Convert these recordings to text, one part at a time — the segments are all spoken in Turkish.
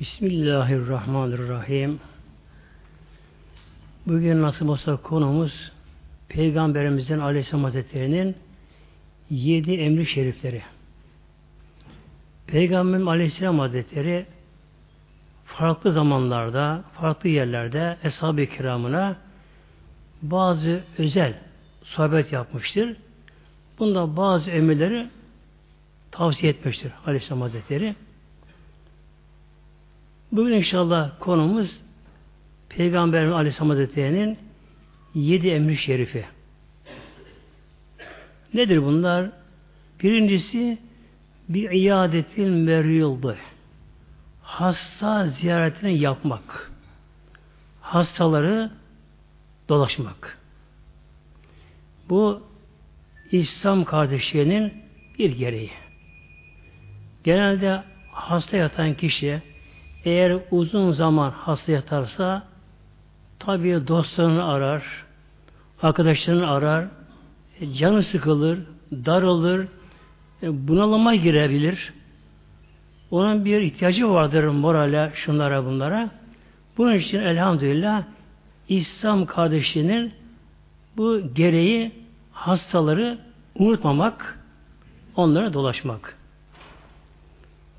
Bismillahirrahmanirrahim. Bugün nasıl olsa konumuz Peygamberimizin Aleyhisselam Hazretleri'nin yedi emri şerifleri. Peygamberim Aleyhisselam Hazretleri farklı zamanlarda, farklı yerlerde Eshab-ı Kiramına bazı özel sohbet yapmıştır. Bunda bazı emirleri tavsiye etmiştir Aleyhisselam Hazretleri. Bugün inşallah konumuz Peygamberimiz Aleyhisselam Hazretleri'nin yedi emri şerifi. Nedir bunlar? Birincisi bir iadetil merildi. Hasta ziyaretini yapmak. Hastaları dolaşmak. Bu İslam kardeşliğinin bir gereği. Genelde hasta yatan kişi eğer uzun zaman hasta yatarsa tabii dostlarını arar, arkadaşlarını arar, e, canı sıkılır, daralır, e, bunalıma girebilir. Onun bir ihtiyacı vardır morale, şunlara bunlara. Bunun için elhamdülillah İslam kardeşliğinin bu gereği hastaları unutmamak, onlara dolaşmak.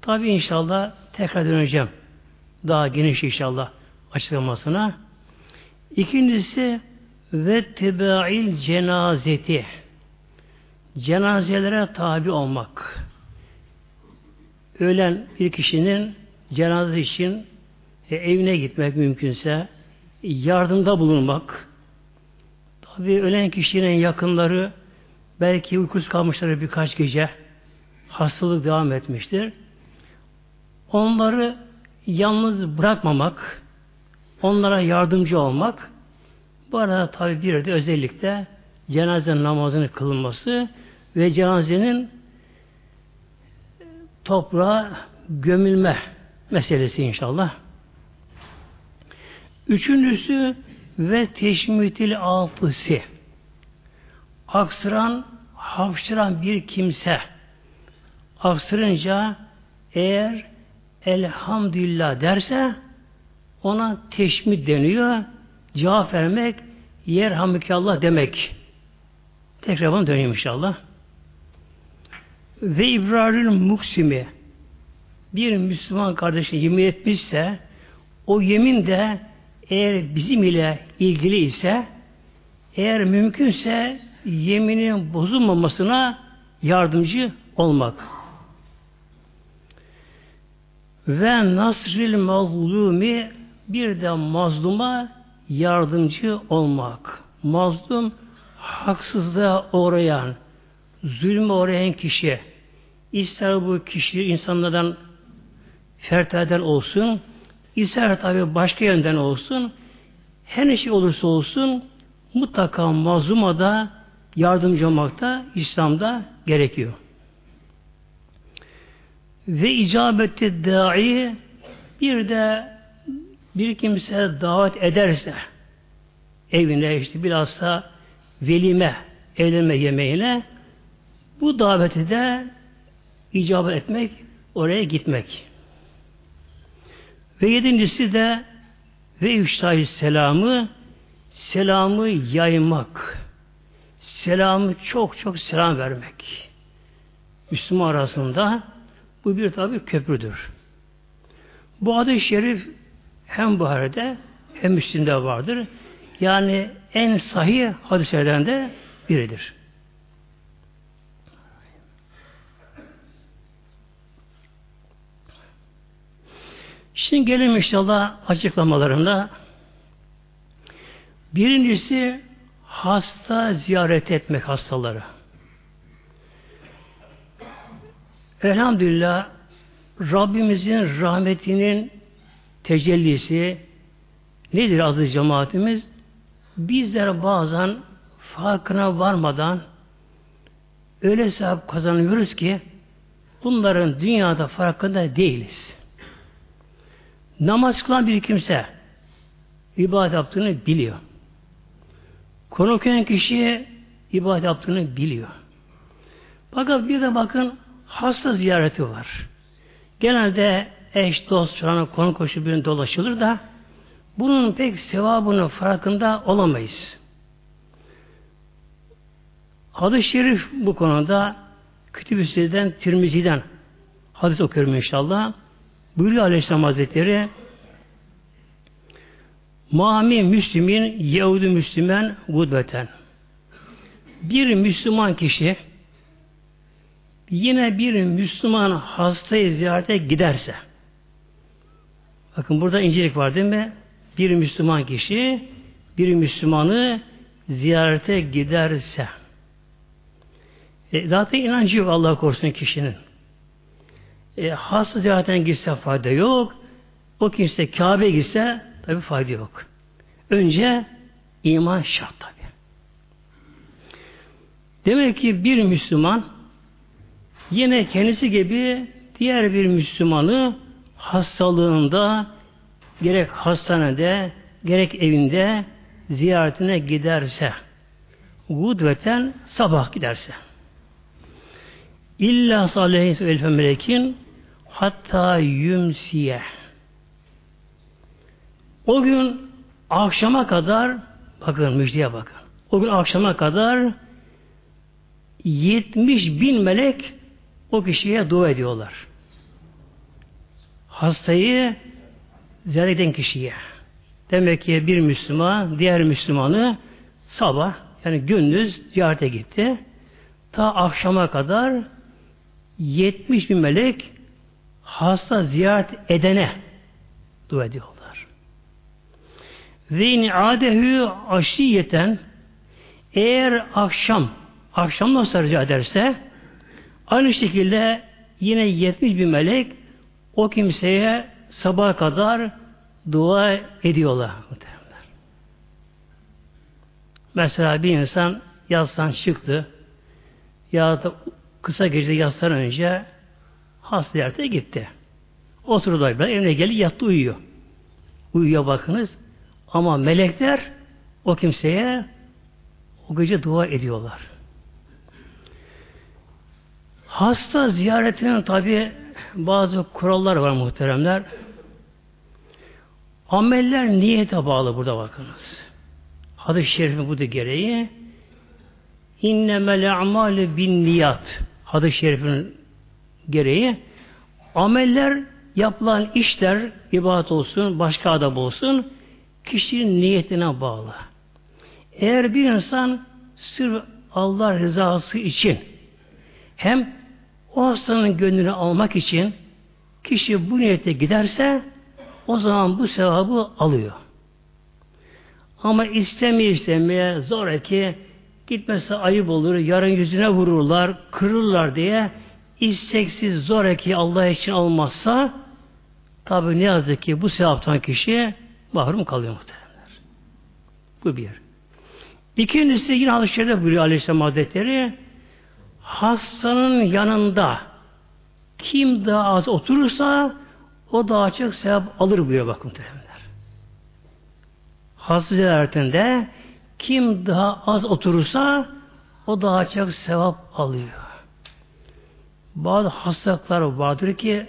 Tabi inşallah tekrar döneceğim. Daha geniş inşallah açıklamasına. İkincisi ve tebail cenazeti. Cenazelere tabi olmak. Ölen bir kişinin cenaze için e, evine gitmek mümkünse yardımda bulunmak. Tabi ölen kişinin yakınları belki uykusuz kalmışları birkaç gece hastalık devam etmiştir. Onları yalnız bırakmamak, onlara yardımcı olmak, bu arada tabi bir de özellikle cenaze namazını kılınması ve cenazenin toprağa gömülme meselesi inşallah. Üçüncüsü ve teşmitil altısı. Aksıran, hapşıran bir kimse aksırınca eğer elhamdülillah derse ona teşmit deniyor. Cevap vermek yerhamdülillah demek. Tekrar bana döneyim inşallah. Ve ibrarül muksimi bir Müslüman kardeşi yemin etmişse o yemin de eğer bizim ile ilgili ise eğer mümkünse yeminin bozulmamasına yardımcı olmak. Ve nasril mazlumi bir de mazluma yardımcı olmak. Mazlum haksızlığa uğrayan, zulme uğrayan kişi ister bu kişi insanlardan ferteden olsun, ister tabi başka yönden olsun, her ne şey olursa olsun mutlaka mazluma da yardımcı olmak da İslam'da gerekiyor. Ve icabeti da'i bir de bir kimse davet ederse evine işte bilhassa velime, evlenme yemeğine bu daveti de icabet etmek, oraya gitmek. Ve yedincisi de ve ifşahi selamı selamı yaymak. Selamı çok çok selam vermek. Müslüman arasında bu bir tabi köprüdür. Bu adı şerif hem Buhari'de hem Müslim'de vardır. Yani en sahih hadislerden de biridir. Şimdi gelelim inşallah açıklamalarında. Birincisi hasta ziyaret etmek hastaları. Elhamdülillah Rabbimizin rahmetinin tecellisi nedir aziz cemaatimiz? Bizler bazen farkına varmadan öyle sevap kazanıyoruz ki bunların dünyada farkında değiliz. Namaz kılan bir kimse ibadet yaptığını biliyor. Konuşan kişi ibadet yaptığını biliyor. Fakat bir de bakın hasta ziyareti var. Genelde eş, dost, falan konu koşu birine dolaşılır da bunun pek sevabının farkında olamayız. Hadis-i şerif bu konuda Kütüb-i Tirmizi'den hadis okuyorum inşallah. Buyuruyor Aleyhisselam Hazretleri Mami Müslümin Yahudi Müslüman gudbeten. Bir Müslüman kişi yine bir Müslüman hastayı ziyarete giderse bakın burada incelik var değil mi? Bir Müslüman kişi bir Müslümanı ziyarete giderse e, zaten inancı yok Allah korusun kişinin. E, hasta ziyaretten gitse fayda yok. O kimse Kabe gitse tabi fayda yok. Önce iman şart tabi. Demek ki bir Müslüman yine kendisi gibi diğer bir Müslümanı hastalığında gerek hastanede gerek evinde ziyaretine giderse gudveten sabah giderse. İlla sallallahu aleyhi melekin hatta yümsiye o gün akşama kadar bakın müjdeye bakın. O gün akşama kadar 70 bin melek o kişiye dua ediyorlar. Hastayı ziyaret eden kişiye. Demek ki bir Müslüman diğer Müslümanı sabah yani gündüz ziyarete gitti. Ta akşama kadar 70 bin melek hasta ziyaret edene dua ediyorlar. Ve in adehü aşiyeten eğer akşam akşam nasıl rica ederse aynı şekilde yine 70 bin melek o kimseye sabaha kadar dua ediyorlar. Mesela bir insan yastan çıktı ya da kısa gece yastan önce hasta ziyarete gitti. Oturdu böyle evine geldi yattı uyuyor. Uyuyor bakınız. Ama melekler o kimseye o gece dua ediyorlar. Hasta ziyaretinin tabi bazı kurallar var muhteremler. Ameller niyete bağlı burada bakınız. Hadis-i şerifin bu da gereği innemel a'mali bin niyat hadis-i şerifin gereği ameller yapılan işler ibadet olsun, başka adam olsun kişinin niyetine bağlı. Eğer bir insan sırf Allah rızası için hem o hastanın gönlünü almak için kişi bu niyete giderse o zaman bu sevabı alıyor. Ama istemeye istemeye zoraki gitmesi ayıp olur, yarın yüzüne vururlar, kırırlar diye isteksiz zoraki Allah için olmazsa tabi ne yazık ki bu sevaptan kişi mahrum kalıyor muhtemelenler. Bu bir. İkincisi yine hadis-i buyuruyor Aleyhisselam Hazretleri hastanın yanında kim daha az oturursa o daha çok sevap alır buyuruyor bakın muhtemelenler. Hasta ziyaretinde kim daha az oturursa o daha çok sevap alıyor. Bazı hastalıklar vardır ki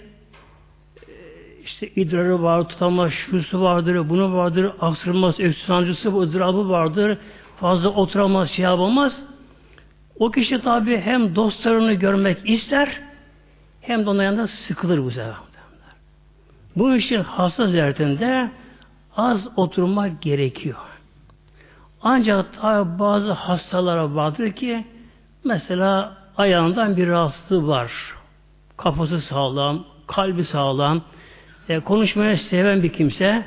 işte idrarı var, tutamaz, şusu vardır, bunu vardır, aksırmaz, öksüz sancısı, ızdırabı vardır, fazla oturamaz, şey yapamaz. O kişi tabi hem dostlarını görmek ister, hem de onun sıkılır bu sefer. Bu için hasta ziyaretinde az oturmak gerekiyor. Ancak tabi bazı hastalara vardır ki mesela ayağından bir rahatsızlığı var. Kafası sağlam, kalbi sağlam, e, konuşmaya seven bir kimse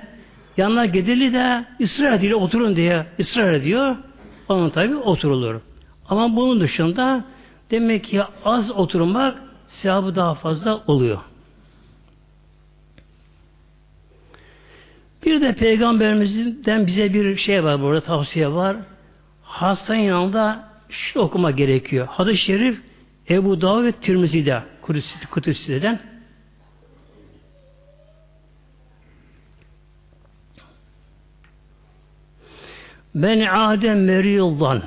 yanına gidili de ısrar ediyor, oturun diye ısrar ediyor. Onun tabi oturulur. Ama bunun dışında demek ki az oturmak sevabı daha fazla oluyor. Bir de Peygamberimizden bize bir şey var burada tavsiye var. Hastanın yanında şu okuma gerekiyor. Hadis-i Şerif Ebu Davud ve Tirmizi'de Kudüs'den Ben adem meriyuldan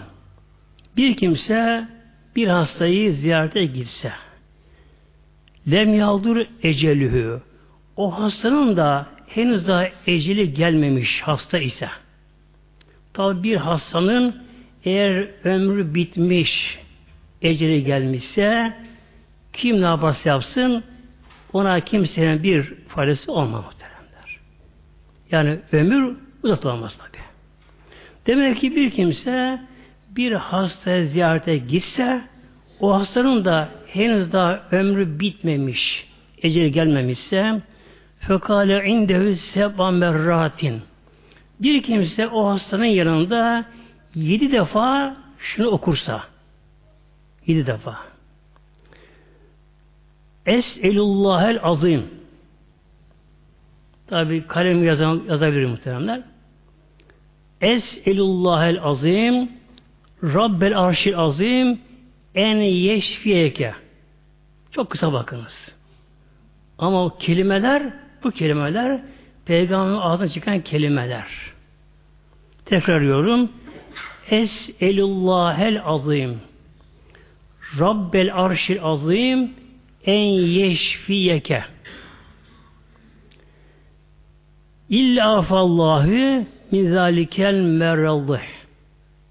bir kimse bir hastayı ziyarete gitse lem yaldur ecelühü o hastanın da henüz daha eceli gelmemiş hasta ise tabi bir hastanın eğer ömrü bitmiş eceli gelmişse kim ne yaparsa yapsın ona kimsenin bir faydası olmaz muhteremler. Yani ömür uzatılamaz tabi. Demek ki bir kimse bir hasta ziyarete gitse o hastanın da henüz daha ömrü bitmemiş, ecel gelmemişse fekale indehu seb'a merratin. Bir kimse o hastanın yanında yedi defa şunu okursa yedi defa. Es'elullahel azim. Tabi kalem yazan, yazabilir muhteremler. Es'elullahel azim Rabbel arşil azim en yeşfiyeke çok kısa bakınız. Ama o kelimeler, bu kelimeler Peygamberin ağzından çıkan kelimeler. Tekrar diyorum. Es'elullahel azim. Rabbel arşil azim en yeşfiyeke. İlla afallahu min zalikel merallıh.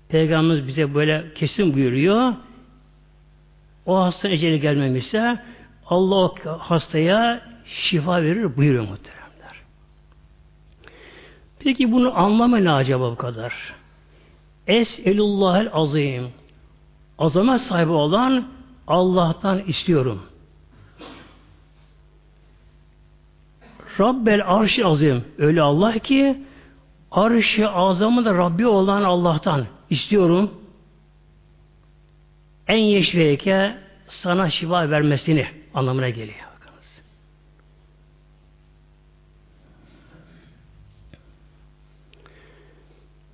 Peygamberimiz bize böyle kesin buyuruyor. O hasta eceli gelmemişse Allah o hastaya şifa verir buyuruyor muhteremler. Peki bunu anlamı ne acaba bu kadar? Es'elullahel azim. Azamet sahibi olan Allah'tan istiyorum. Rabbel arşi azim. Öyle Allah ki arşı azamı da Rabbi olan Allah'tan istiyorum en yeşveyke sana şifa vermesini anlamına geliyor. Bakınız.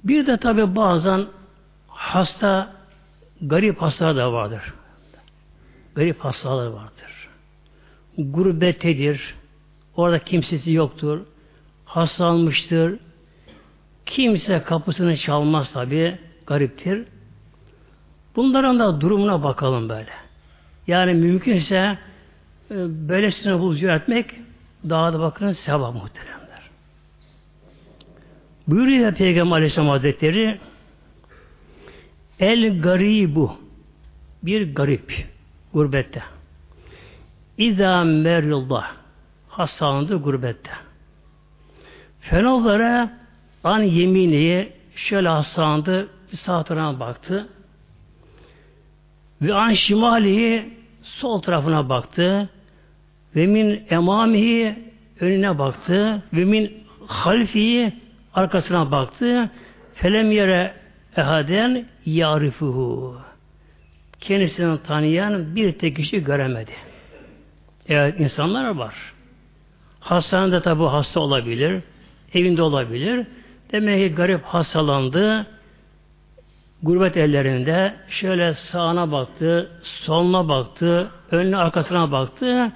Bir de tabi bazen hasta garip hastalar da vardır. Garip hastalar vardır. Gurbettedir. Orada kimsesi yoktur. Hastalanmıştır. Kimse kapısını çalmaz tabi. Gariptir. Bunların da durumuna bakalım böyle. Yani mümkünse e, böylesine bul etmek daha da bakın sevap muhteremler. Buyuruyor Peygamber Aleyhisselam Hazretleri El garibu bir garip gurbette. İzâ merilda hastalandı gurbette. Fenollara an yeminiye şöyle hastalandı bir saatine baktı. Ve an şimalihi sol tarafına baktı. Ve min emamihi önüne baktı. Ve min halfihi arkasına baktı. Felem yere ehaden yarifuhu. Kendisini tanıyan bir tek kişi göremedi. Evet insanlar var. Hastanede tabi hasta olabilir. Evinde olabilir. Demek ki garip hastalandı gurbet ellerinde şöyle sağına baktı, soluna baktı, önüne arkasına baktı.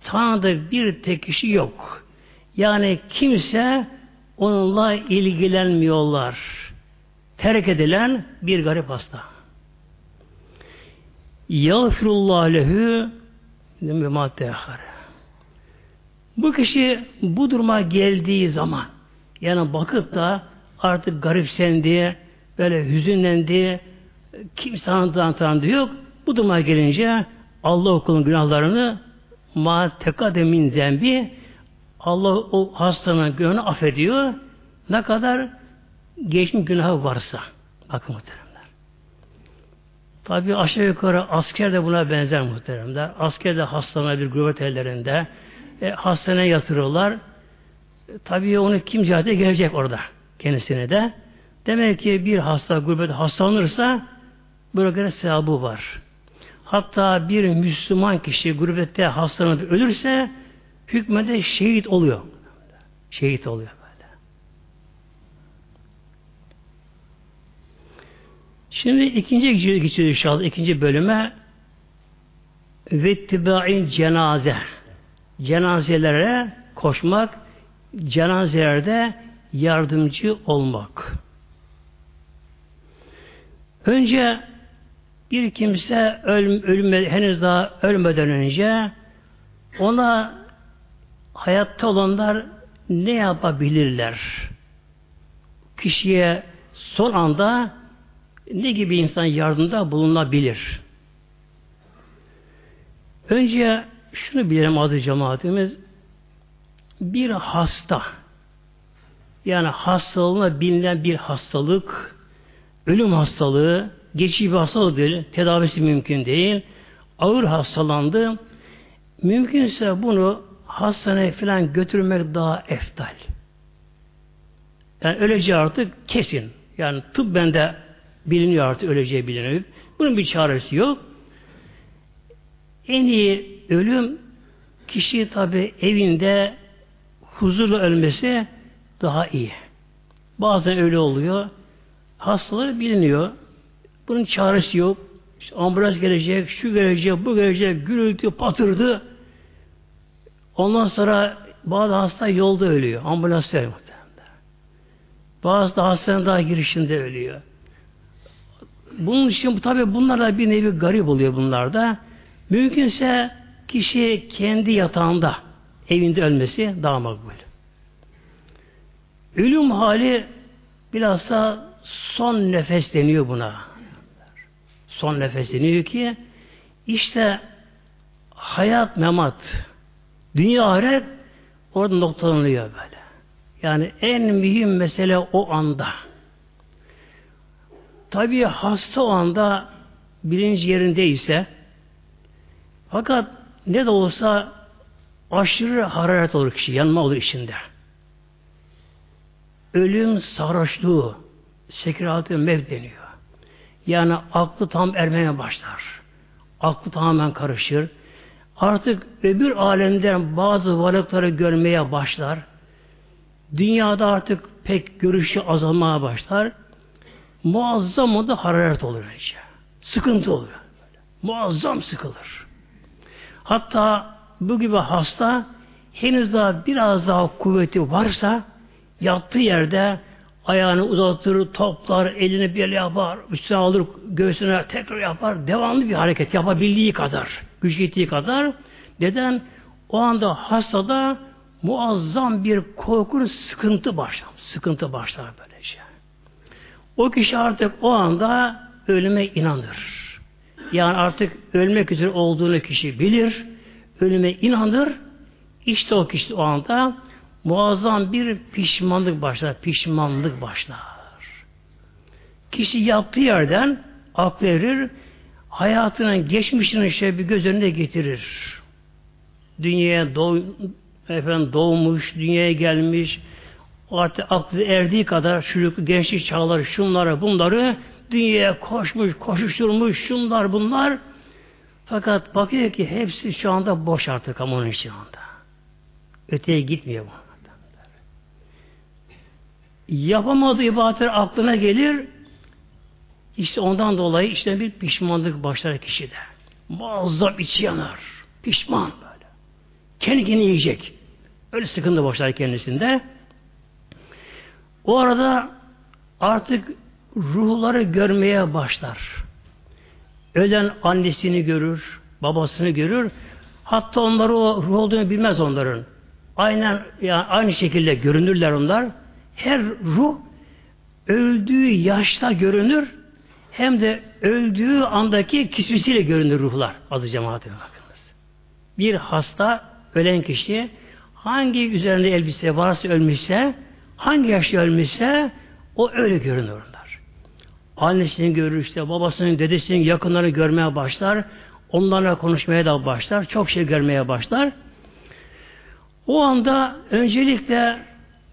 Tanıdığı bir tek kişi yok. Yani kimse onunla ilgilenmiyorlar. Terk edilen bir garip hasta. Yağfirullah lehu bu kişi bu duruma geldiği zaman yani bakıp da artık garipsendi, böyle hüzünlendi, kimse tanıdığı yok. Bu duruma gelince Allah okulun günahlarını ma tekademin zembi Allah o hastanın günahını affediyor. Ne kadar geçmiş günahı varsa. Bakın muhteremler. Tabi aşağı yukarı asker de buna benzer muhteremler. Asker de hastalanabilir gurbet ellerinde. E, hastaneye yatırıyorlar. E, tabi onu kim ziyarete gelecek orada kendisine de. Demek ki bir hasta gurbet hastalanırsa böyle göre sevabı var. Hatta bir Müslüman kişi gurbette hastalanıp ölürse hükmede şehit oluyor. Şehit oluyor böyle. Şimdi ikinci geçiyor inşallah ikinci bölüme ve tibain cenaze. Cenazelere koşmak, cenazelerde yardımcı olmak. Önce bir kimse öl, ölme, henüz daha ölmeden önce ona hayatta olanlar ne yapabilirler? Kişiye son anda ne gibi insan yardımda bulunabilir? Önce şunu bilelim adı cemaatimiz bir hasta yani hastalığına bilinen bir hastalık ölüm hastalığı geçici bir hastalık değil, tedavisi mümkün değil ağır hastalandı mümkünse bunu hastaneye falan götürmek daha eftal. Yani öleceği artık kesin. Yani tıp bende biliniyor artık öleceği biliniyor. Bunun bir çaresi yok. En iyi ölüm kişi tabi evinde huzurlu ölmesi daha iyi. Bazen öyle oluyor. Hastaları biliniyor. Bunun çaresi yok. İşte ambulans gelecek, şu gelecek, bu gelecek, gürültü, patırdı. Ondan sonra bazı hasta yolda ölüyor. Ambulans muhtemelen. Bazı da hastanın daha girişinde ölüyor. Bunun için tabi bunlar da bir nevi garip oluyor bunlarda. Mümkünse kişi kendi yatağında evinde ölmesi daha makbul. Ölüm hali bilhassa son nefes deniyor buna. Son nefes deniyor ki işte hayat memat dünya ahiret orada noktalanıyor böyle. Yani en mühim mesele o anda. Tabii hasta o anda bilinç yerindeyse fakat ne de olsa aşırı hararet olur kişi, yanma olur içinde. Ölüm sarhoşluğu, sekiratı mev deniyor. Yani aklı tam ermeye başlar. Aklı tamamen karışır. Artık öbür alemden bazı varlıkları görmeye başlar. Dünyada artık pek görüşü azalmaya başlar. Muazzam da hararet olur önce. Sıkıntı olur. Muazzam sıkılır. Hatta bu gibi hasta henüz daha biraz daha kuvveti varsa yattığı yerde ayağını uzatır, toplar, elini bir yapar, üstüne alır, göğsüne tekrar yapar, devamlı bir hareket yapabildiği kadar, güç yettiği kadar. Neden? O anda hastada muazzam bir korku, sıkıntı başlar. Sıkıntı başlar böylece. O kişi artık o anda ölüme inanır. Yani artık ölmek üzere olduğunu kişi bilir, ölüme inanır. İşte o kişi o anda muazzam bir pişmanlık başlar. Pişmanlık başlar. Kişi yaptığı yerden aklı erir, hayatının geçmişini şey bir göz önüne getirir. Dünyaya doğ, efendim doğmuş, dünyaya gelmiş, artık aklı erdiği kadar çocuk gençlik çağları, şunları, bunları dünyaya koşmuş, koşuşturmuş, şunlar, bunlar. Fakat bakıyor ki hepsi şu anda boş artık ama onun için anda. Öteye gitmiyor bu yapamadığı ibadetler aklına gelir. İşte ondan dolayı işte bir pişmanlık başlar kişide. Muazzam içi yanar. Pişman böyle. Kendi kendini yiyecek. Öyle sıkıntı başlar kendisinde. O arada artık ruhları görmeye başlar. Ölen annesini görür, babasını görür. Hatta onları o ruh olduğunu bilmez onların. Aynen yani aynı şekilde görünürler onlar her ruh öldüğü yaşta görünür hem de öldüğü andaki kisvesiyle görünür ruhlar adı cemaate bakınız. Bir hasta ölen kişi hangi üzerinde elbise varsa ölmüşse hangi yaşta ölmüşse o öyle görünürler. Annesini görür işte babasının dedesinin yakınlarını görmeye başlar. Onlarla konuşmaya da başlar. Çok şey görmeye başlar. O anda öncelikle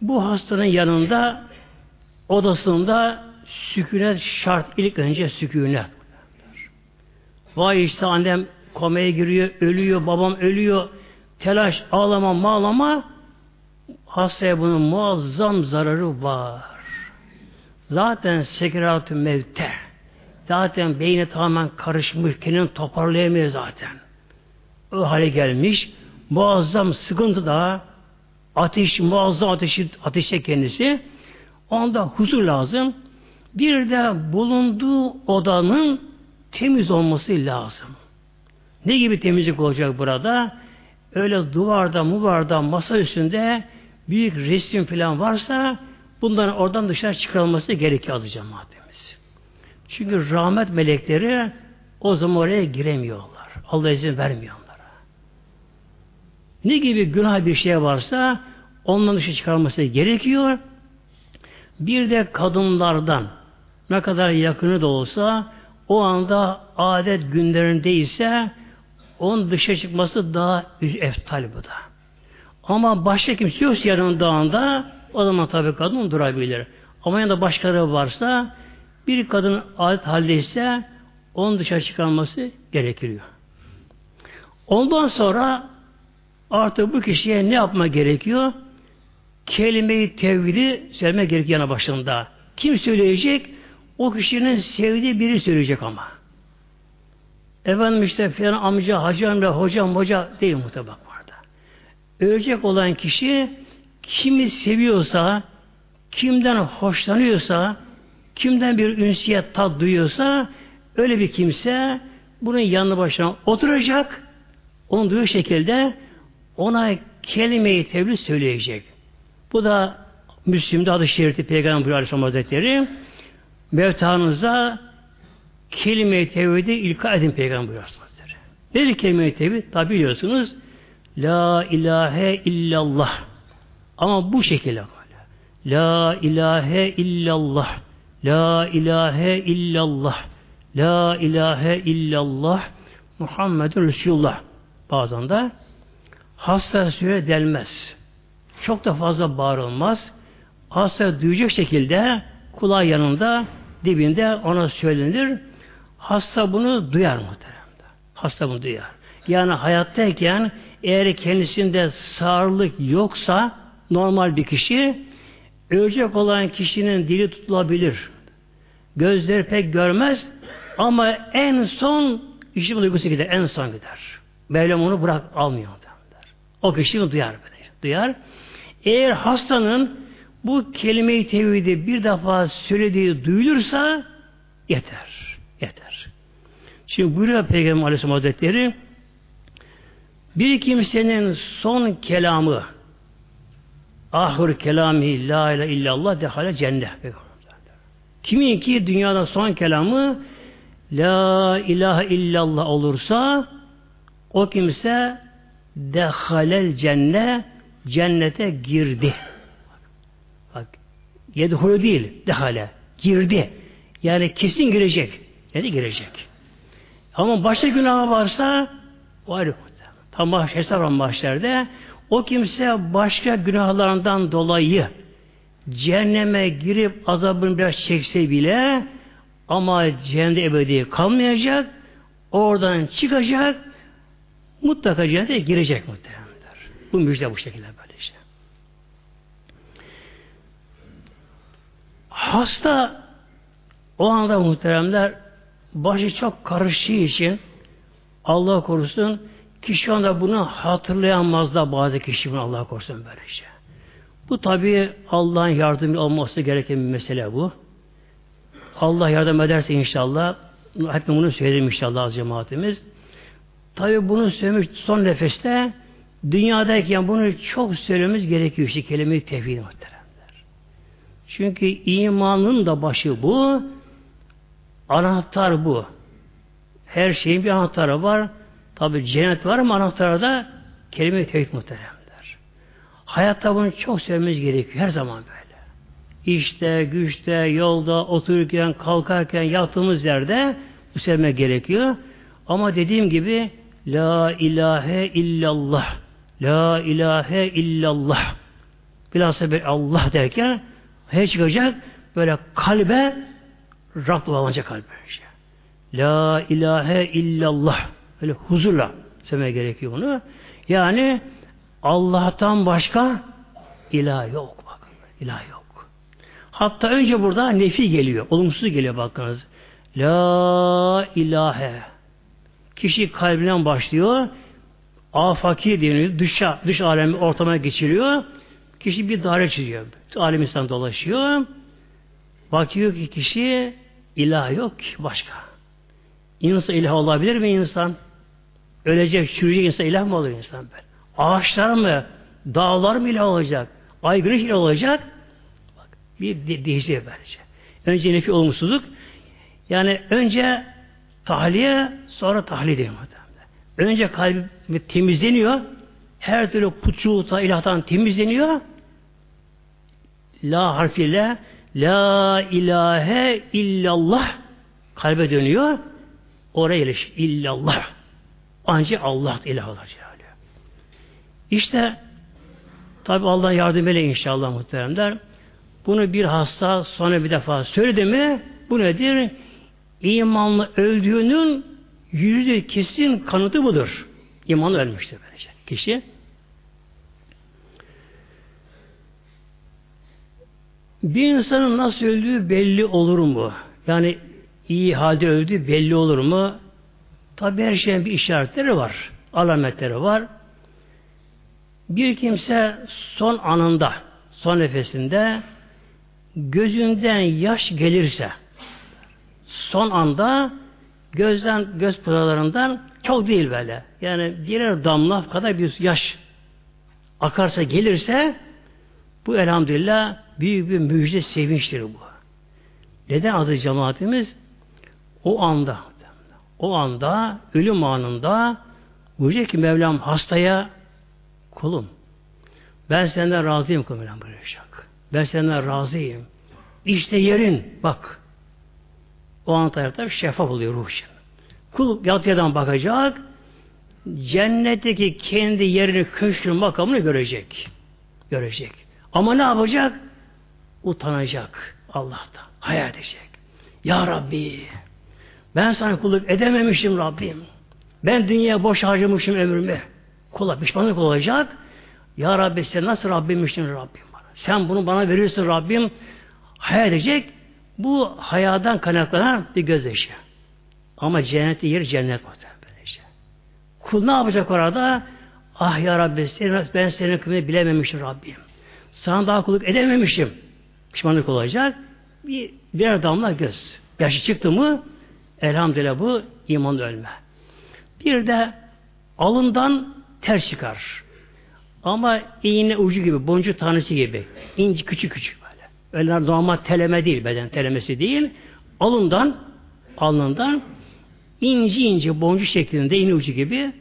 bu hastanın yanında odasında sükunet şart. İlk önce sükunet. Vay işte annem komaya giriyor, ölüyor, babam ölüyor. Telaş, ağlama, mağlama hastaya bunun muazzam zararı var. Zaten sekiratü mevte. Zaten beyni tamamen karışmış, kendini toparlayamıyor zaten. O hale gelmiş. Muazzam sıkıntı da Ateş, muazzam ateşi, ateşe kendisi. Onda huzur lazım. Bir de bulunduğu odanın temiz olması lazım. Ne gibi temizlik olacak burada? öyle duvarda, muvarda, masa üstünde büyük resim falan varsa bunların oradan dışarı çıkarılması gerekiyor adı cemaatimiz. Çünkü rahmet melekleri o zaman oraya giremiyorlar. Allah izin vermiyor. Ne gibi günah bir şey varsa ondan dışarı çıkarılması gerekiyor. Bir de kadınlardan ne kadar yakını da olsa o anda adet günlerindeyse onun dışa çıkması daha eftal bu da. Ama başka kimse yoksa yanında anda o zaman tabi kadın durabilir. Ama yanında başkaları varsa bir kadın adet haldeyse onun dışarı çıkarması gerekiyor. Ondan sonra artık bu kişiye ne yapma gerekiyor? Kelime-i tevhidi söylemek gerekiyor yana başında. Kim söyleyecek? O kişinin sevdiği biri söyleyecek ama. Efendim işte filan amca, hacı amca, hocam, hoca değil muhtemelen orada. Ölecek olan kişi kimi seviyorsa, kimden hoşlanıyorsa, kimden bir ünsiyet tat duyuyorsa öyle bir kimse bunun yanı başına oturacak, onu duyuyor şekilde ona kelime-i söyleyecek. Bu da Müslim'de adı şerifti Peygamber Aleyhisselam Hazretleri mevtanıza kelime-i tevhidi ilka edin Peygamber buyuruyor Hazretleri. Nedir kelime-i tevhid? Tabi biliyorsunuz La ilahe illallah ama bu şekilde böyle. La ilahe illallah La ilahe illallah La ilahe illallah Muhammedun Resulullah bazen de hasta süre delmez. Çok da fazla bağırılmaz. Hasta duyacak şekilde kulağı yanında dibinde ona söylenir. Hasta bunu duyar muhteremde. Hasta bunu duyar. Yani hayattayken eğer kendisinde sağırlık yoksa normal bir kişi ölecek olan kişinin dili tutulabilir. Gözleri pek görmez ama en son işi duygusu gider. En son gider. Mevlam onu bırak almıyor. O kişi bunu duyar. Böyle. Duyar. Eğer hastanın bu kelime-i tevhidi bir defa söylediği duyulursa yeter. Yeter. Şimdi buyuruyor Peygamber Aleyhisselam Hazretleri bir kimsenin son kelamı ahir kelami la ilahe illallah dehale cennet. Kimin ki dünyada son kelamı la ilahe illallah olursa o kimse dehalel cennet cennete girdi. Bak, yedhulu değil, dehale. Girdi. Yani kesin girecek. Yani girecek. Ama başka günah varsa o ayrı. Tam hesap var mahşerde. O kimse başka günahlarından dolayı cehenneme girip azabını biraz çekse bile ama cehennemde ebedi kalmayacak. Oradan çıkacak. Mutlaka cennete girecek muhtemelen. Bu müjde bu şekilde böyle işte. Hasta o anda muhteremler başı çok karıştığı için Allah korusun ki şu anda bunu hatırlayamaz da bazı kişi bunu Allah korusun böyle şey. Bu tabi Allah'ın yardımı olması gereken bir mesele bu. Allah yardım ederse inşallah hep bunu söylerim inşallah cemaatimiz. Tabi bunu söylemiş son nefeste Dünyadayken bunu çok söylememiz gerekiyor işte kelime-i tevhid muhteremler. Çünkü imanın da başı bu, anahtar bu. Her şeyin bir anahtarı var. Tabi cennet var ama anahtarı da kelime-i tevhid muhteremler. Hayatta bunu çok söylememiz gerekiyor her zaman böyle. İşte, güçte, yolda, otururken, kalkarken, yattığımız yerde bu söyleme gerekiyor. Ama dediğim gibi La ilahe illallah La ilahe illallah. Bilhassa bir Allah derken her çıkacak böyle kalbe rahat bağlanacak kalbe. Işte. La ilahe illallah. Böyle huzurla söylemeye gerekiyor bunu. Yani Allah'tan başka ilah yok. Bakın. ilah yok. Hatta önce burada nefi geliyor. Olumsuz geliyor bakınız. La ilahe. Kişi kalbinden başlıyor afaki deniyor. Dışa, dış alemi ortama geçiriyor. Kişi bir daire çiziyor. Alem insan dolaşıyor. Bakıyor ki kişi ilah yok başka. İnsan ilah olabilir mi insan? Ölecek, çürüyecek insan ilah mı olur insan böyle? Ağaçlar mı? Dağlar mı ile olacak? Ay güneş ile olacak? Bak, bir de değişiyor böylece. Önce nefi olumsuzluk. Yani önce tahliye sonra tahliye diyor. Önce kalbi temizleniyor. Her türlü putçuluktan, ilahtan temizleniyor. La harfiyle La ilahe illallah kalbe dönüyor. Oraya yerleşiyor. İllallah. Ancak Allah ilah olacak. İşte tabi Allah yardım eyle inşallah muhteremler. Bunu bir hasta sonra bir defa söyledi mi bu nedir? İmanlı öldüğünün yüzde kesin kanıtı budur. İmanlı ölmüştür böylece. Kişi Bir insanın nasıl öldüğü belli olur mu? Yani iyi halde öldüğü belli olur mu? Tabi her şeyin bir işaretleri var. Alametleri var. Bir kimse son anında, son nefesinde gözünden yaş gelirse son anda gözden göz pıralarından çok değil böyle. Yani birer damla kadar bir yaş akarsa gelirse bu elhamdülillah büyük bir müjde sevinçtir bu. Neden adı cemaatimiz? O anda o anda ölüm anında buyuracak ki Mevlam hastaya kulum ben senden razıyım kulum Mevlam buyuracak. Ben senden razıyım. İşte yerin bak o an tarafta şeffaf oluyor ruh için. Kul yatıyadan bakacak cennetteki kendi yerini köşkün makamını görecek. Görecek. Ama ne yapacak? Utanacak Allah'tan. Hayal edecek. Ya Rabbi ben sana kulluk edememişim Rabbim. Ben dünyaya boş harcamışım ömrümü. Kula pişmanlık olacak. Ya Rabbi sen nasıl Rabbimmiştin Rabbim bana. Sen bunu bana verirsin Rabbim. Hayal edecek. Bu hayadan kaynaklanan bir gözyaşı. Ama cennette yer cennet muhtemelen. Kul ne yapacak orada? Ah ya Rabbi ben senin kıymetini bilememişim Rabbim. Sana daha kulluk edememişim. Pişmanlık olacak. Bir birer damla göz. Yaşı çıktı mı elhamdülillah bu iman ölme. Bir de alından ter çıkar. Ama iğne ucu gibi, boncuk tanesi gibi. inci küçük küçük Öyle normal teleme değil, beden telemesi değil. Alından, alnından inci inci boncuk şeklinde iğne ucu gibi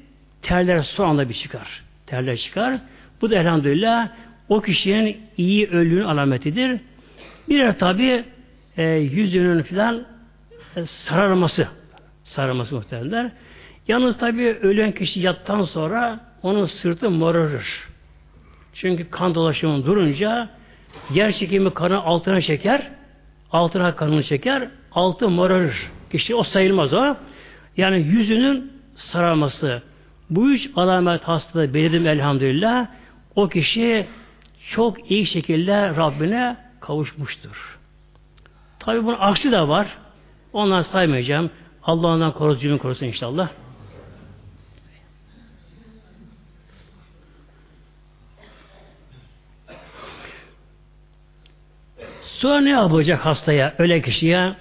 terler son anda bir çıkar. Terler çıkar. Bu da elhamdülillah o kişinin iyi öldüğünün alametidir. Bir tabi e, yüzünün filan e, sararması. Sararması muhtemelenler. Yalnız tabi ölen kişi yattan sonra onun sırtı morarır. Çünkü kan dolaşımı durunca yer çekimi kanı altına çeker, altına kanını çeker, altı morarır. Kişi o sayılmaz o. Yani yüzünün sararması. Bu üç alamet hastalığı belirdim elhamdülillah. O kişi çok iyi şekilde Rabbine kavuşmuştur. Tabi bunun aksi de var. Onları saymayacağım. Allah ondan korusun, korusun inşallah. Sonra ne yapacak hastaya, öyle kişiye?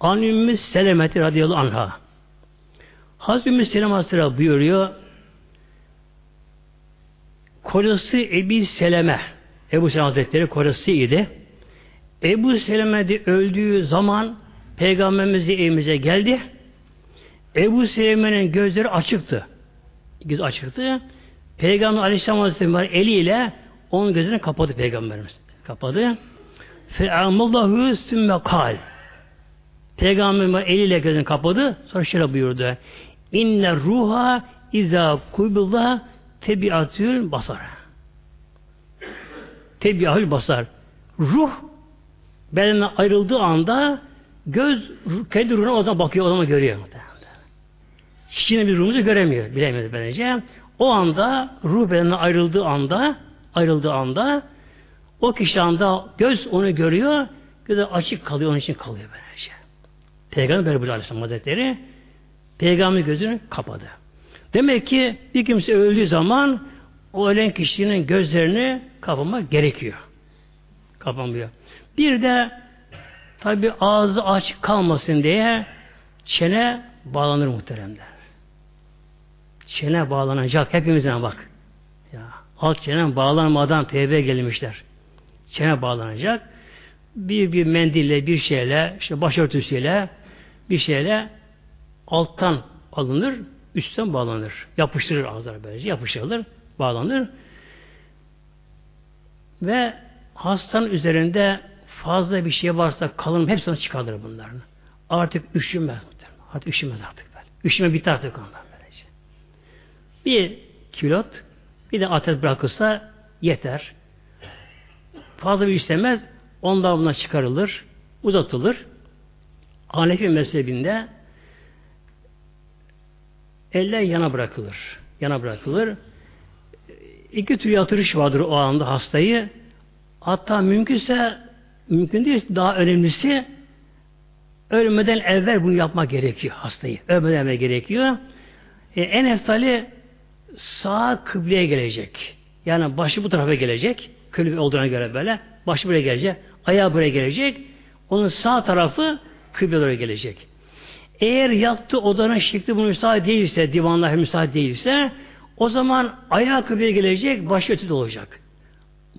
An Ümmü Selemeti radıyallahu anha. Hazreti Ümmü Seleme buyuruyor, kocası Ebi Seleme, Ebu Seleme Hazretleri kocasıydı. Ebu Seleme de öldüğü zaman Peygamberimiz evimize geldi. Ebu Seleme'nin gözleri açıktı. Göz açıktı. Peygamber Aleyhisselam Hazretleri eliyle onun gözünü kapadı Peygamberimiz. Kapadı. Fe'amallahu sümme kal. Peygamber eliyle gözünü kapadı. Sonra şöyle buyurdu. İnne ruha iza kubilla tebiatül basar. Tebiatül basar. Ruh bedenden ayrıldığı anda göz kendi ruhuna o zaman bakıyor, o zaman görüyor. Kişinin bir ruhumuzu göremiyor, bilemiyor bence. O anda ruh bedenden ayrıldığı anda ayrıldığı anda o kişi anda göz onu görüyor, gözü açık kalıyor, onun için kalıyor böylece. Peygamber böyle buyuruyor Aleyhisselam Hazretleri. Peygamber gözünü kapadı. Demek ki bir kimse öldüğü zaman o ölen kişinin gözlerini kapamak gerekiyor. Kapamıyor. Bir de tabi ağzı aç kalmasın diye çene bağlanır muhteremler. Çene bağlanacak. Hepimizden bak. Ya, alt çene bağlanmadan tevbe gelmişler. Çene bağlanacak. Bir bir mendille, bir şeyle, işte başörtüsüyle, bir şeyle alttan alınır, üstten bağlanır. Yapıştırır ağızlara böylece. Yapıştırılır, bağlanır. Ve hastanın üzerinde fazla bir şey varsa kalın hepsini çıkarır bunların. Artık üşümez. Artık üşümez artık böyle. Üşüme bitti artık ondan böylece. Bir kilot bir de atet bırakırsa yeter. Fazla bir istemez. Ondan buna çıkarılır. Uzatılır. Hanefi mezhebinde eller yana bırakılır. Yana bırakılır. İki tür yatırış vardır o anda hastayı. Hatta mümkünse mümkün değil daha önemlisi ölmeden evvel bunu yapmak gerekiyor hastayı. Ölmeden evvel gerekiyor. E, en eftali sağ kıbleye gelecek. Yani başı bu tarafa gelecek. Kıble olduğuna göre böyle. Başı buraya gelecek. Ayağı buraya gelecek. Onun sağ tarafı kıble doğru gelecek. Eğer yattı odanın şekli bunu müsaade değilse, divanlar müsaade değilse o zaman ayağı kıbleye gelecek, baş ötede olacak.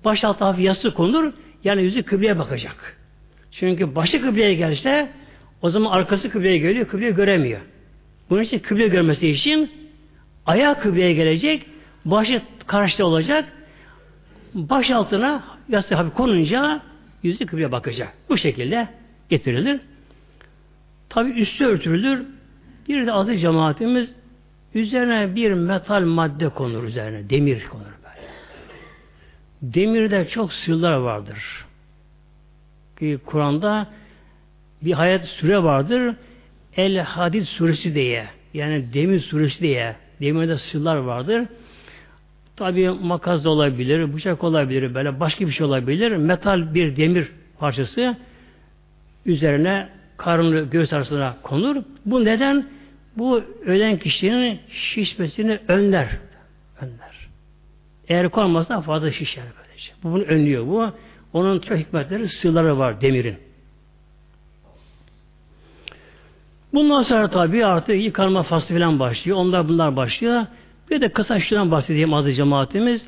Baş altı hafif yastık konur, yani yüzü kıbleye bakacak. Çünkü başı kıbleye gelirse o zaman arkası kıbleye geliyor, kıbleyi göremiyor. Bunun için kıble görmesi için ayağı kıbleye gelecek, başı karşıda olacak, baş altına yastık hafif konunca yüzü kıbleye bakacak. Bu şekilde getirilir. Tabi üstü örtülür. Bir de adı cemaatimiz üzerine bir metal madde konur üzerine. Demir konur böyle. Demirde çok sırlar vardır. Ki Kur'an'da bir hayat süre vardır. El Hadid suresi diye. Yani demir suresi diye. Demirde sırlar vardır. Tabi makas da olabilir, bıçak olabilir, böyle başka bir şey olabilir. Metal bir demir parçası üzerine karnı göğüs arasına konur. Bu neden? Bu ölen kişinin şişmesini önler. Önler. Eğer konmazsa fazla şişer böylece. Bu bunu önlüyor bu. Onun çok hikmetleri, sırları var demirin. Bundan sonra tabi artık yıkanma faslı falan başlıyor. Onlar bunlar başlıyor. Bir de kısa şuradan bahsedeyim adı cemaatimiz.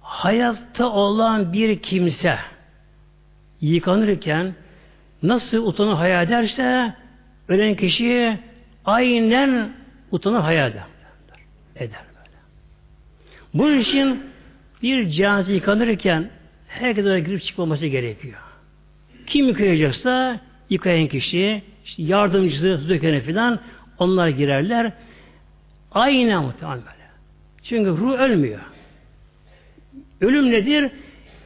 Hayatta olan bir kimse yıkanırken nasıl utanı hayal ederse ölen kişi aynen utanı hayal eder. Eder böyle. Bunun için bir cenaze yıkanırken herkes oraya girip çıkmaması gerekiyor. Kim yıkayacaksa yıkayan kişi, yardımcısı, dökeni filan onlar girerler. Aynen muhtemelen böyle. Çünkü ruh ölmüyor. Ölüm nedir?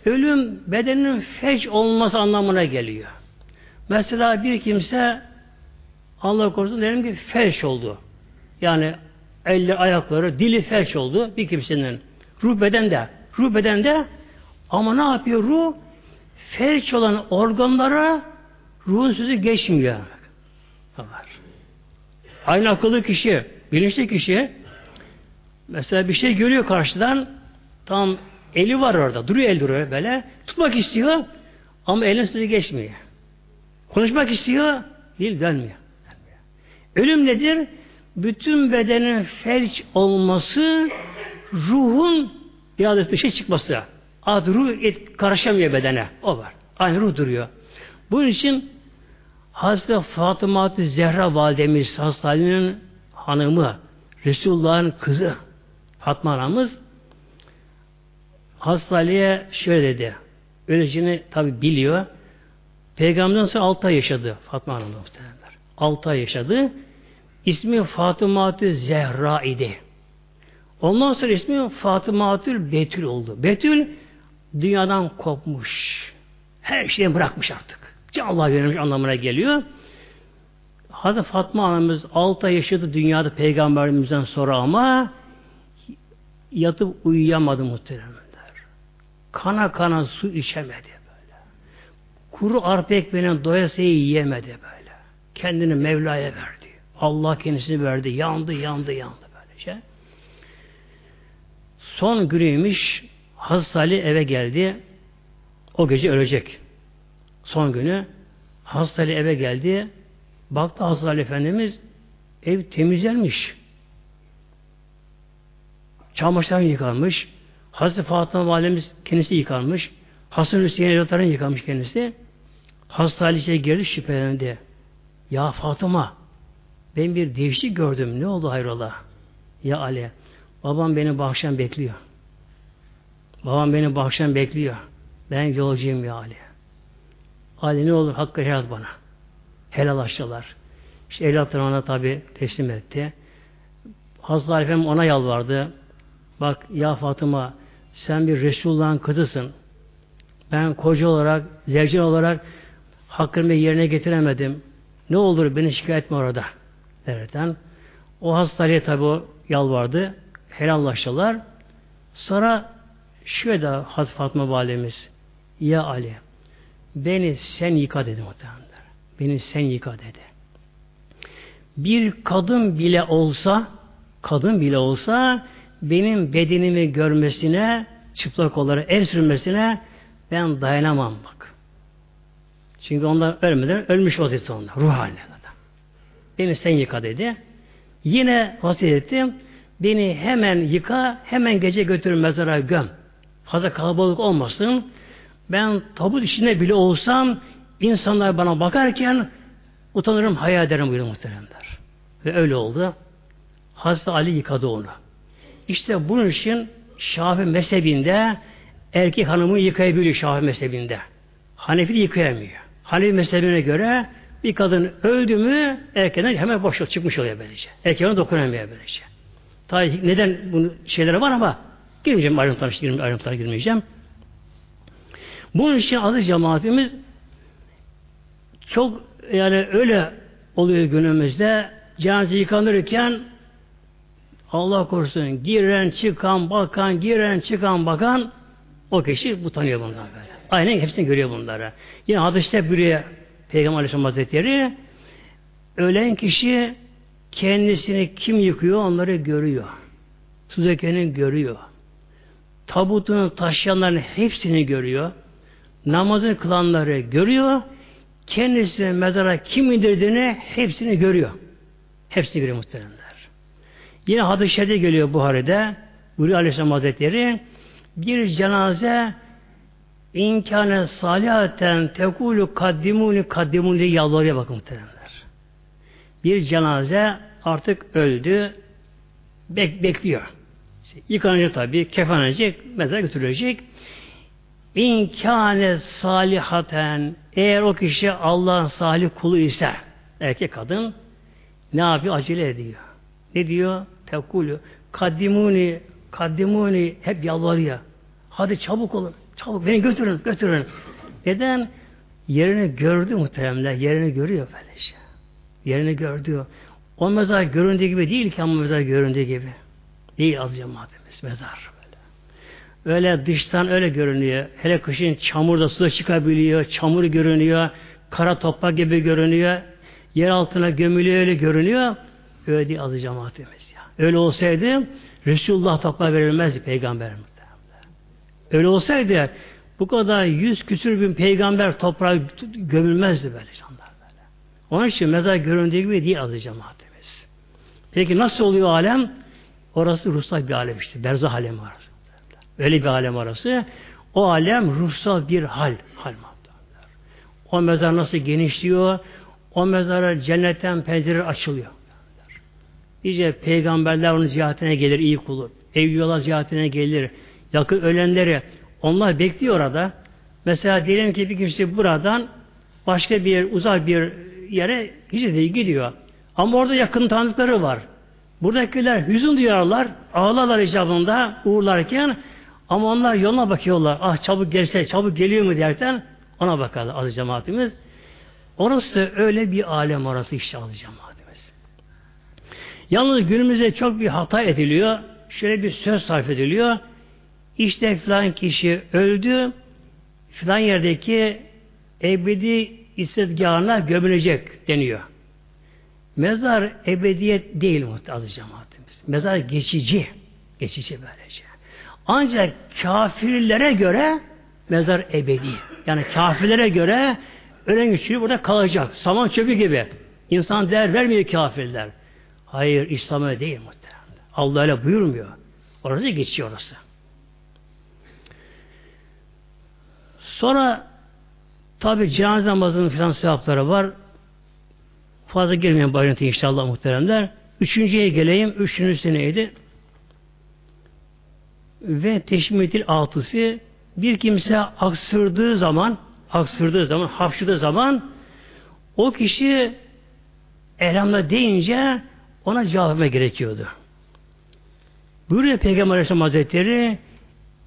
Ölüm bedenin feç olması anlamına geliyor. Mesela bir kimse Allah korusun diyelim ki felç oldu. Yani elle ayakları, dili felç oldu bir kimsenin. Ruh bedende. Ruh bedende ama ne yapıyor ruh? Felç olan organlara ruhun sözü geçmiyor. Var. Aynı akıllı kişi, bilinçli kişi mesela bir şey görüyor karşıdan tam eli var orada. Duruyor el duruyor böyle. Tutmak istiyor ama elin sözü geçmiyor. Konuşmak istiyor, dil dönmüyor. Ölüm nedir? Bütün bedenin felç olması, ruhun iradesi dışı çıkması. Ad ruh et, karışamıyor bedene. O var. Aynı ruh duruyor. Bunun için Hazreti Fatıma Zehra validemiz Hastane'nin hanımı, Resulullah'ın kızı Fatma anamız Hazreti şöyle dedi. Öleceğini tabi biliyor. Peygamberden sonra 6 ay yaşadı Fatma Hanım muhtemelenler. 6 ay yaşadı. İsmi Fatıma-tü Zehra idi. Ondan sonra ismi Fatıma-tül Betül oldu. Betül dünyadan kopmuş. Her şeyi bırakmış artık. Allah verilmiş anlamına geliyor. Hazreti Fatma anamız 6 ay yaşadı dünyada peygamberimizden sonra ama yatıp uyuyamadı muhteremler. Kana kana su içemedi kuru arpa ekmeğinin doyasıyı yiyemedi böyle. Kendini Mevla'ya verdi. Allah kendisini verdi. Yandı, yandı, yandı böylece. Son günüymüş Hazreti Ali eve geldi. O gece ölecek. Son günü Hazreti Ali eve geldi. Baktı Hazreti Ali Efendimiz ev temizlenmiş. çamaşırlarını yıkarmış. Hazreti Fatıma validemiz kendisi yıkanmış. Hasan Hüseyin evlatlarını yıkamış kendisi. Hazreti Ali içeri girdi şüphelendi. Ya Fatıma ben bir değişik gördüm. Ne oldu hayrola? Ya Ali babam beni bahşen bekliyor. Babam beni bahşen bekliyor. Ben yolcuyum ya Ali. Ali ne olur hakkı helal bana. Helal açtılar. İşte evlatları ona tabi teslim etti. Hazreti Efendim ona yalvardı. Bak ya Fatıma sen bir Resulullah'ın kızısın. Ben koca olarak, zevcin olarak hakkımı yerine getiremedim. Ne olur beni şikayet etme orada. Derken o hastalığa tabi o yalvardı. Helallaştılar. Sonra şöyle de Hazreti Fatma validemiz Ya Ali beni sen yıka dedi muhtemelen. Beni sen yıka dedi. Bir kadın bile olsa kadın bile olsa benim bedenimi görmesine çıplak olarak el sürmesine ben dayanamam bak. Çünkü onlar ölmeden ölmüş vaziyette onlar. Ruh haline. Beni sen yıka dedi. Yine vasiyet ettim. Beni hemen yıka, hemen gece götür mezara göm. Fazla kalabalık olmasın. Ben tabut içinde bile olsam insanlar bana bakarken utanırım, hayal ederim buyuruyor muhteremler. Ve öyle oldu. Hazreti Ali yıkadı onu. İşte bunun için Şafi mezhebinde erkek hanımı yıkayabiliyor Şafi mezhebinde. Hanefi yıkayamıyor. Hanefi mezhebine göre bir kadın öldü mü erkeğden hemen boşluk çıkmış oluyor böylece. Erkeğine dokunamıyor böylece. Tabi neden bunu şeylere var ama girmeyeceğim ayrıntılara, girmeyeceğim, ayrıntılara girmeyeceğim. Bunun için aziz cemaatimiz çok yani öyle oluyor günümüzde cenaze yıkanırken Allah korusun giren çıkan bakan giren çıkan bakan o kişi bu tanıyor bunları böyle. Aynen hepsini görüyor bunları. Yine hadiste buraya Peygamber Aleyhisselam Hazretleri ölen kişi kendisini kim yıkıyor onları görüyor. Su görüyor. Tabutunu taşıyanların hepsini görüyor. Namazını kılanları görüyor. Kendisine mezara kim indirdiğini hepsini görüyor. Hepsini görüyor muhteremler. Yine hadis-i geliyor Buhari'de. Buyuruyor Aleyhisselam Hazretleri bir cenaze İnkâne salihaten tekulu kaddimuni kaddimuni diye yalvarıyor bakın muhteremler. Bir cenaze artık öldü. Bek, bekliyor. İşte yıkanacak tabi, kefenecek, mezara götürülecek. İnkâne salihaten eğer o kişi Allah'ın salih kulu ise erkek kadın ne yapıyor? Acele ediyor. Ne diyor? Tekulu kaddimuni kaddimuni hep yalvarıyor. Hadi çabuk olun. Çabuk beni götürün, götürün. Neden? Yerini gördü muhteremler. Yerini görüyor böylece. Yerini gördü. O mezar göründüğü gibi değil ki ama mezar göründüğü gibi. Değil az cemaatimiz mezar. Öyle dıştan öyle görünüyor. Hele kışın çamurda suda çıkabiliyor. Çamur görünüyor. Kara toprak gibi görünüyor. Yer altına gömülüyor öyle görünüyor. Öyle değil az cemaatimiz ya. Öyle olsaydı Resulullah toprağa verilmezdi peygamberimiz. Öyle olsaydı bu kadar yüz küsür bin peygamber toprağa gömülmezdi böyle insanlar böyle. Onun için mezar göründüğü gibi değil adı cemaatimiz. Peki nasıl oluyor alem? Orası ruhsal bir alem işte. Berzah alemi var. Öyle bir alem orası. O alem ruhsal bir hal. hal o mezar nasıl genişliyor? O mezara cennetten pencere açılıyor. İyice peygamberler onun ziyaretine gelir iyi kulu. Evliyalar ziyaretine gelir yakın ölenleri onlar bekliyor orada. Mesela diyelim ki bir kişi buradan başka bir uzak bir yere hicrete gidiyor. Ama orada yakın tanıdıkları var. Buradakiler hüzün duyarlar, ağlarlar icabında uğurlarken ama onlar yoluna bakıyorlar. Ah çabuk gelse, çabuk geliyor mu derken ona bakarlar aziz cemaatimiz. Orası öyle bir alem orası işte aziz cemaatimiz. Yalnız günümüzde çok bir hata ediliyor. Şöyle bir söz sarf ediliyor. İşte filan kişi öldü, filan yerdeki ebedi istedgahına gömülecek deniyor. Mezar ebediyet değil muhtemelen cemaatimiz. Mezar geçici. Geçici böylece. Ancak kafirlere göre mezar ebedi. Yani kafirlere göre ölen kişi burada kalacak. Saman çöpü gibi. İnsan değer vermiyor kafirler. Hayır İslam'a değil muhtemelen. Allah öyle buyurmuyor. Orası geçiyor orası. Sonra tabi cenaze namazının filan sevapları var. Fazla girmeyen bu ayrıntı inşallah muhteremler. Üçüncüye geleyim. Üçüncüsü neydi? Ve teşmitil altısı bir kimse aksırdığı zaman aksırdığı zaman, hapşırdığı zaman o kişi elhamla deyince ona cevap verme gerekiyordu. Buyuruyor Peygamber Aleyhisselam Hazretleri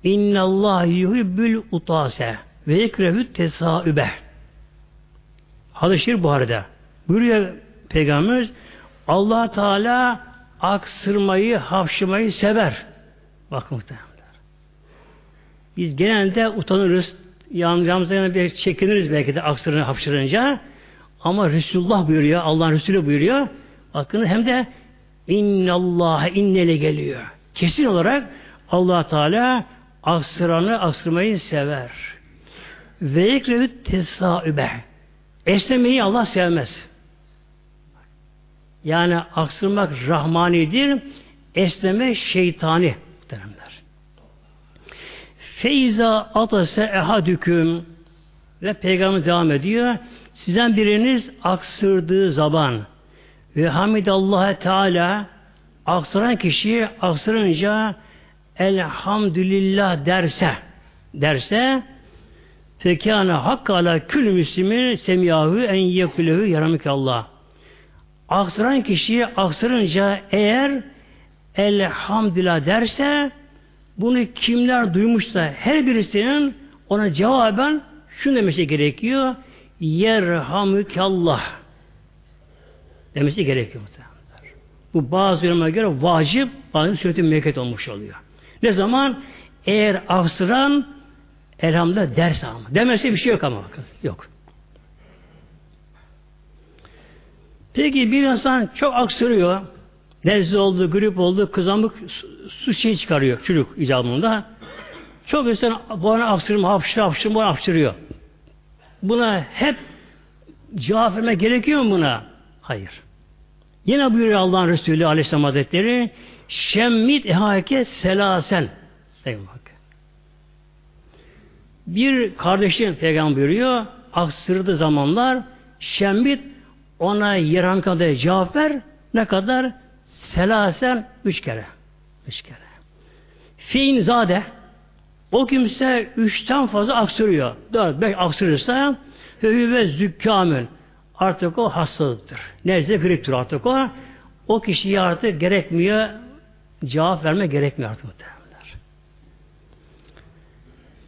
İnna Allah yuhibbül utase ve yekrehü tesaübe. Hadis-i Buhari'de. Buyuruyor Peygamberimiz allah Teala aksırmayı, hapşırmayı sever. Bak muhtemelen. Biz genelde utanırız. Yanacağımıza yana bir çekiniriz belki de aksırını hapşırınca. Ama Resulullah buyuruyor, Allah'ın Resulü buyuruyor. Bakın hem de innallâhe innele geliyor. Kesin olarak allah Teala aksıranı aksırmayı sever. Ve ekrevi tesaübe. Esnemeyi Allah sevmez. Yani aksırmak rahmanidir, esneme şeytani. Feyza atase ehadüküm ve peygamber devam ediyor. Sizden biriniz aksırdığı zaman ve hamidallah Teala aksıran kişi aksırınca elhamdülillah derse derse fekâne hakka ala kül müslimin semiyahu en yekülehü Allah. Aksıran kişi aksırınca eğer elhamdülillah derse bunu kimler duymuşsa her birisinin ona cevaben şunu demesi gerekiyor. Yerhamükallah demesi gerekiyor. Bu bazı yorumlara göre vacip, bazı sünnet mevket olmuş oluyor. Ne zaman? Eğer aksıran elhamdülillah ders ama. Demesi bir şey yok ama. Yok. Peki bir insan çok aksırıyor. Nezle oldu, grip oldu, kızamık su şey çıkarıyor çocuk icabında. Çok insan bu ana aksırma, hapşır, hapşır, bu hapşırıyor. Buna hep cevap verme gerekiyor mu buna? Hayır. Yine buyuruyor Allah'ın Resulü Aleyhisselam Hazretleri Şemmit ehake selasen bir kardeşin peygamber buyuruyor aksırdığı zamanlar şemmit ona yaran kadar cevap ver ne kadar? Selasen üç kere. Üç kere. Fiin zade o kimse üçten fazla aksırıyor. Dört, beş aksırırsa ve zükkamün artık o hastalıktır. Nezle griptir artık o. O kişiye artık gerekmiyor cevap verme gerekmiyor artık muhtemelenler.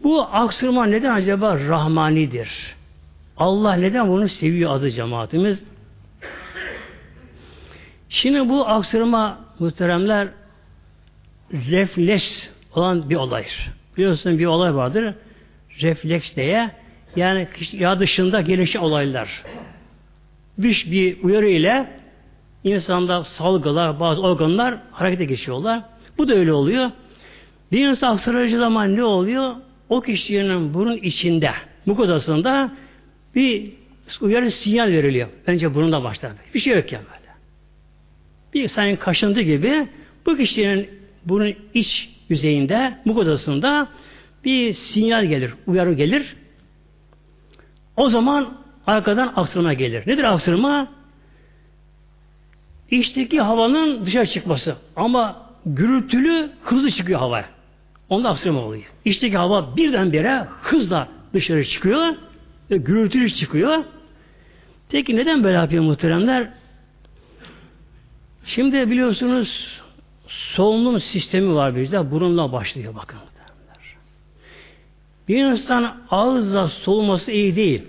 Bu aksırma neden acaba rahmanidir? Allah neden bunu seviyor azı cemaatimiz? Şimdi bu aksırma muhteremler refleks olan bir olaydır. Biliyorsunuz bir olay vardır. Refleks diye. Yani ya dışında gelişen olaylar. Dış bir uyarı ile insanda salgılar, bazı organlar harekete geçiyorlar. Bu da öyle oluyor. Bir insan aksırıcı zaman ne oluyor? O kişinin burun içinde, mukozasında bir uyarı sinyal veriliyor. Önce burunda başlar. Bir şey yok yani. Bir insanın kaşıntığı gibi bu kişinin bunun iç yüzeyinde, mukozasında bir sinyal gelir, uyarı gelir. O zaman arkadan aksırma gelir. Nedir aksırma? İçteki havanın dışarı çıkması. Ama gürültülü hızlı çıkıyor havaya. Onda aksırma oluyor. İçteki hava birdenbire hızla dışarı çıkıyor ve gürültülü çıkıyor. Peki neden böyle yapıyor muhteremler? Şimdi biliyorsunuz solunum sistemi var bizde. Burunla başlıyor bakın. Bir insan ağızla soluması iyi değil.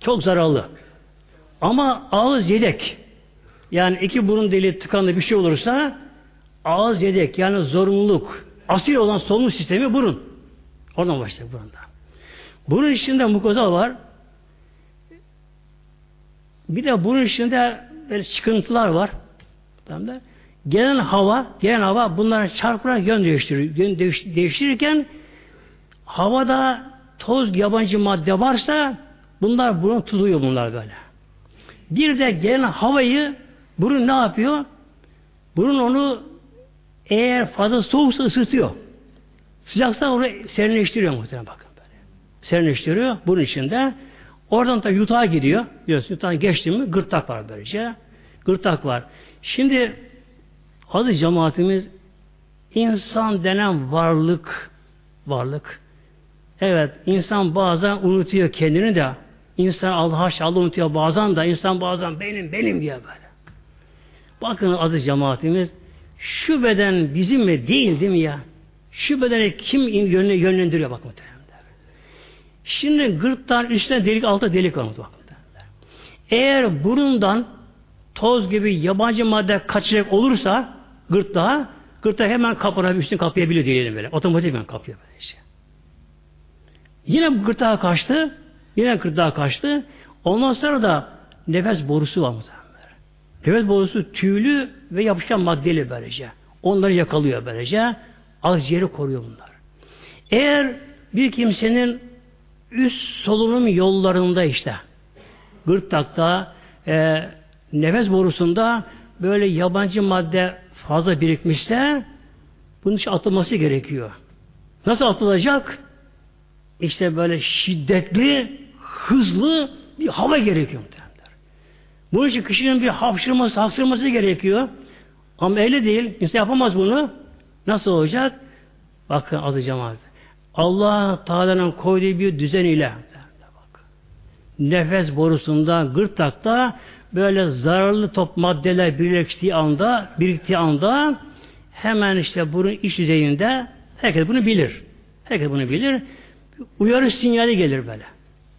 Çok zararlı. Ama ağız yedek. Yani iki burun deli tıkanlı bir şey olursa ağız yedek yani zorunluluk. Asil olan solunum sistemi burun. Oradan başlıyor burunda. Burun içinde mukoza var. Bir de burun içinde böyle çıkıntılar var. Da. Gelen hava, gelen hava bunların çarpılarak yön değiştiriyor. Yön değiştirirken havada toz yabancı madde varsa bunlar burun tutuyor bunlar böyle. Bir de gelen havayı burun ne yapıyor? Burun onu Eğer fazla soğuksa ısıtıyor. Sıcaksa orayı serinleştiriyor muhtemelen bakın böyle. Serinleştiriyor bunun içinde. Oradan da yutağa gidiyor. Biliyorsun yutağa geçti mi gırtlak var böylece. Gırtlak var. Şimdi adı cemaatimiz insan denen varlık varlık. Evet insan bazen unutuyor kendini de insan Allah Allah unutuyor bazen de insan bazen benim benim diye böyle. Bakın adı cemaatimiz şu beden bizim mi değil değil mi ya? Şu bedene kim yönlendiriyor bak muhtemelen. Şimdi gırttan üstten delik altta delik var muhtemelen. Eğer burundan toz gibi yabancı madde kaçacak olursa gırtlağa gırtlağı hemen kapına üstünü kapayabiliyor diyelim böyle. Otomatikman kapıyor böyle şey. Yine gırtlağa kaçtı. Yine gırtlağa kaçtı. Ondan sonra da nefes borusu var muhtemelen. Nefes borusu tüylü ve yapışkan maddeli böylece. Onları yakalıyor böylece. Akciğeri koruyor bunlar. Eğer bir kimsenin üst solunum yollarında işte gırtlakta e, nefes borusunda böyle yabancı madde fazla birikmişse bunun için atılması gerekiyor. Nasıl atılacak? İşte böyle şiddetli, hızlı bir hava gerekiyor. Bunun için kişinin bir hapşırması, hapşırması gerekiyor. Ama öyle değil. İnsan yapamaz bunu. Nasıl olacak? Bakın adı. Allah Teala'nın koyduğu bir düzen ile. Nefes borusunda, gırtlakta böyle zararlı top maddeler birleştiği anda, biriktiği anda hemen işte bunun iç yüzeyinde herkes bunu bilir. Herkes bunu bilir. Uyarı sinyali gelir böyle.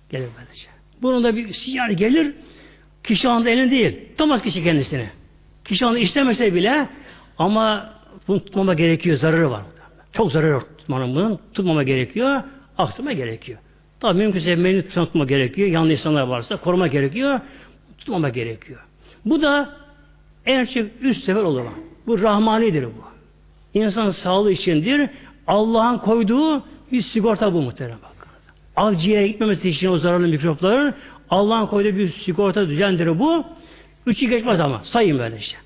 Gelir böylece. Bunun da bir sinyal gelir. Kişi anda elinde değil. Tutamaz kişi kendisini. Kişi anda istemese bile ama bunu tutmama gerekiyor. Zararı var. Çok zararı tutmanın bunun. Tutmama gerekiyor. Aksama gerekiyor. Tabi mümkünse mevcut tutma gerekiyor. Yanlış insanlar varsa koruma gerekiyor. Tutmama gerekiyor. Bu da en çok üst sefer olan. Bu rahmanidir bu. İnsan sağlığı içindir. Allah'ın koyduğu bir sigorta bu muhterem bak. Akciğere gitmemesi için o zararlı mikropların Allah'ın koyduğu bir sigorta düzendir bu. Üçü geçmez ama. Sayın böyle işte.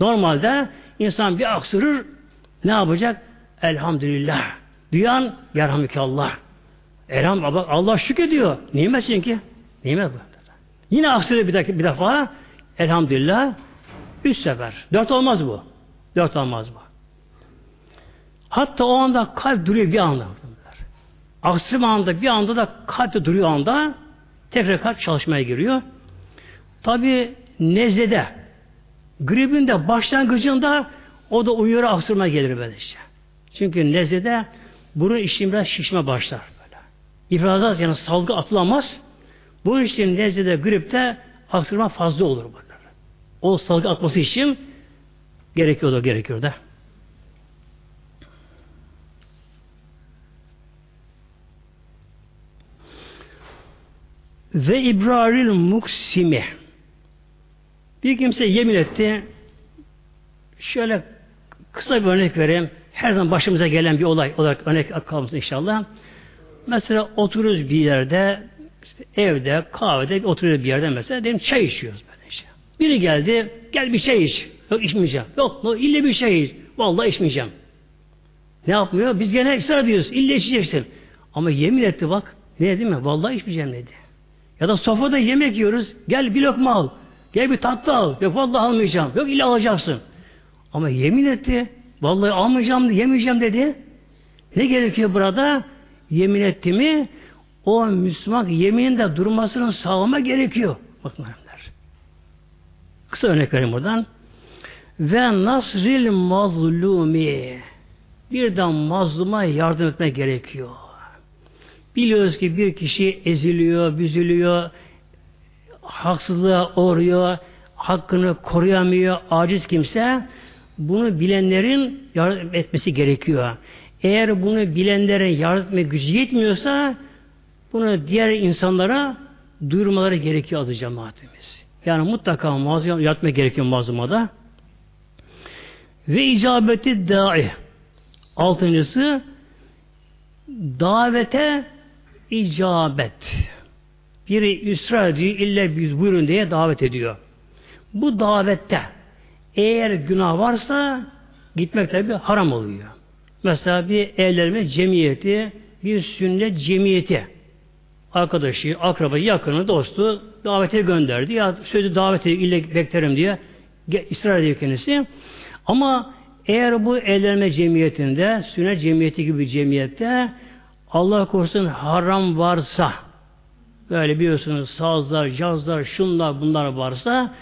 Normalde insan bir aksırır ne yapacak? Elhamdülillah. Duyan yarhamükallah. Elham Allah, Allah şükrediyor. Nimet çünkü. Nimet bu. Yine aksırır bir, bir defa. Elhamdülillah. Üç sefer. Dört olmaz bu. Dört olmaz bu. Hatta o anda kalp duruyor bir anda. Aksırma anda bir anda da kalp de duruyor anda tekrar kalp çalışmaya giriyor. Tabi nezede gripin de başlangıcında o da uyarı aksırma gelir böyle işte. Çünkü nezede burun işin şişme başlar. İfrazat yani salgı atılamaz. Bu için nezede gripte aksırma fazla olur böyle. O salgı atması için gerekiyor da gerekiyor da. Ve ibraril muksimi bir kimse yemin etti şöyle kısa bir örnek vereyim. Her zaman başımıza gelen bir olay olarak örnek kalmasın inşallah. Mesela otururuz bir yerde işte evde, kahvede oturuyoruz bir yerde mesela diyelim çay içiyoruz böyle işte. Biri geldi, gel bir çay iç. Yok içmeyeceğim. Yok, yok ille bir çay iç. Vallahi içmeyeceğim. Ne yapmıyor? Biz gene ısrar diyoruz. İlle içeceksin. Ama yemin etti bak. Ne dedi mi? Vallahi içmeyeceğim dedi. Ya da sofrada yemek yiyoruz. Gel bir lokma al. Gel bir tatlı al. Yok vallahi almayacağım. Yok illa alacaksın. Ama yemin etti. Vallahi almayacağım, yemeyeceğim dedi. Ne gerekiyor burada? Yemin etti mi? O Müslüman yemininde durmasını sağlama gerekiyor. Bakın Kısa örnek vereyim buradan. Ve nasril mazlumi birden mazluma yardım etmek gerekiyor. Biliyoruz ki bir kişi eziliyor, büzülüyor, haksızlığa uğruyor, hakkını koruyamıyor, aciz kimse bunu bilenlerin yardım etmesi gerekiyor. Eğer bunu bilenlerin yardım gücü yetmiyorsa bunu diğer insanlara duyurmaları gerekiyor adı cemaatimiz. Yani mutlaka mazlum yatma gerekiyor mazlumada. Ve icabeti da'i. Altıncısı davete icabet. Biri ısrar ediyor, illa biz buyurun diye davet ediyor. Bu davette eğer günah varsa gitmek tabi haram oluyor. Mesela bir evlenme cemiyeti, bir sünnet cemiyeti arkadaşı, akraba, yakını, dostu davete gönderdi. Ya sözü davete ile beklerim diye ısrar ediyor kendisi. Ama eğer bu evlenme cemiyetinde, sünnet cemiyeti gibi cemiyette Allah korusun haram varsa böyle biliyorsunuz sazlar, cazlar, şunlar bunlar varsa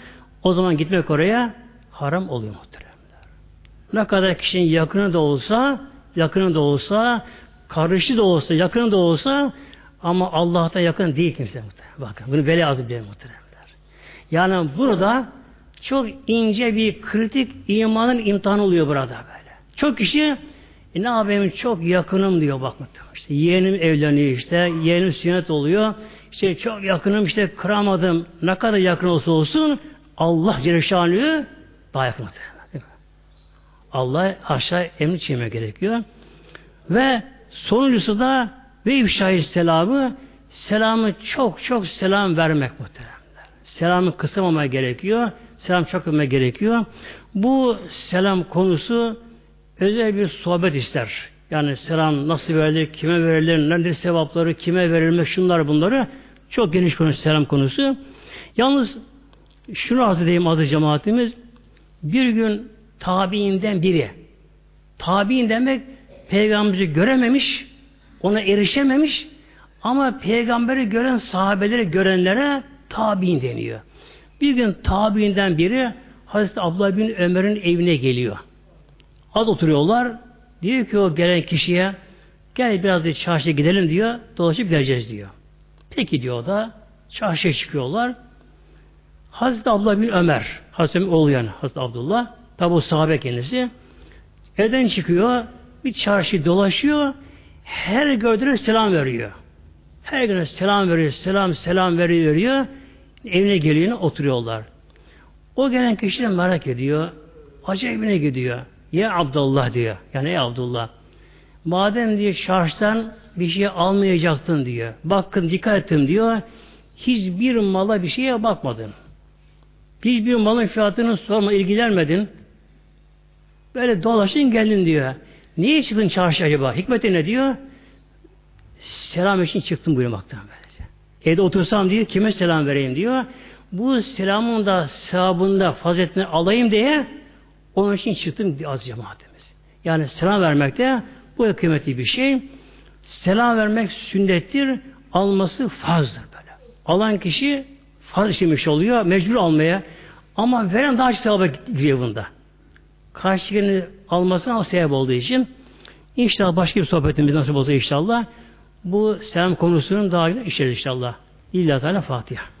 o zaman gitmek oraya haram oluyor muhteremler. Ne kadar kişinin yakını da olsa yakını da olsa karışı da olsa, yakını da olsa ama Allah'ta yakın değil kimse muhterem. Bakın bunu böyle azı bile muhteremler. Yani burada çok ince bir kritik imanın imtihanı oluyor burada böyle. Çok kişi e ne yapayım çok yakınım diyor bak işte yeğenim evleniyor işte yeğenim sünnet oluyor işte çok yakınım işte kıramadım ne kadar yakın olsa olsun Allah Celle daha yakın Allah aşağı emri çiğme gerekiyor. Ve sonuncusu da ve ifşahı selamı selamı çok çok selam vermek muhteremler. Selamı kısamama gerekiyor. Selam çok verme gerekiyor. Bu selam konusu özel bir sohbet ister. Yani selam nasıl verilir, kime verilir, nedir sevapları, kime verilmek, şunlar bunları çok geniş konu selam konusu. Yalnız şunu arz edeyim adı cemaatimiz. Bir gün tabiinden biri. Tabiin demek peygamberi görememiş, ona erişememiş ama peygamberi gören sahabeleri görenlere tabiin deniyor. Bir gün tabiinden biri Hazreti Abdullah bin Ömer'in evine geliyor. Az oturuyorlar. Diyor ki o gelen kişiye gel biraz da çarşıya gidelim diyor. Dolaşıp geleceğiz diyor. Peki diyor da çarşıya çıkıyorlar. Hazreti Abdullah bin Ömer, Hazreti Ömer oğlu yani Hazreti Abdullah, tabi o sahabe kendisi, evden çıkıyor, bir çarşı dolaşıyor, her gördüğüne selam veriyor. Her gördüğüne selam veriyor, selam selam veriyor, veriyor. Evine geliyor, oturuyorlar. O gelen kişi de merak ediyor. Acayibine gidiyor. Ya Abdullah diyor. Yani ey Abdullah. Madem diyor çarşıdan bir şey almayacaktın diyor. Bakın dikkat ettim diyor. Hiçbir mala bir şeye bakmadın. Hiçbir malın fiyatını sorma, ilgilenmedin. Böyle dolaşın geldin diyor. Niye çıktın çarşı acaba? Hikmeti ne diyor? Selam için çıktım buyurmaktan böylece. Evde otursam diyor, kime selam vereyim diyor. Bu selamın da sevabında faziletini alayım diye onun için çıktım az cemaatimiz. Yani selam vermek de bu kıymetli bir şey. Selam vermek sünnettir, alması farzdır böyle. Alan kişi farz işlemiş oluyor, mecbur almaya. Ama veren daha çok sevaba gidiyor bunda. Karşılığını almasına sebep olduğu için inşallah başka bir sohbetimiz nasip olsa inşallah bu selam konusunun daha işleriz inşallah. İlla Teala Fatiha.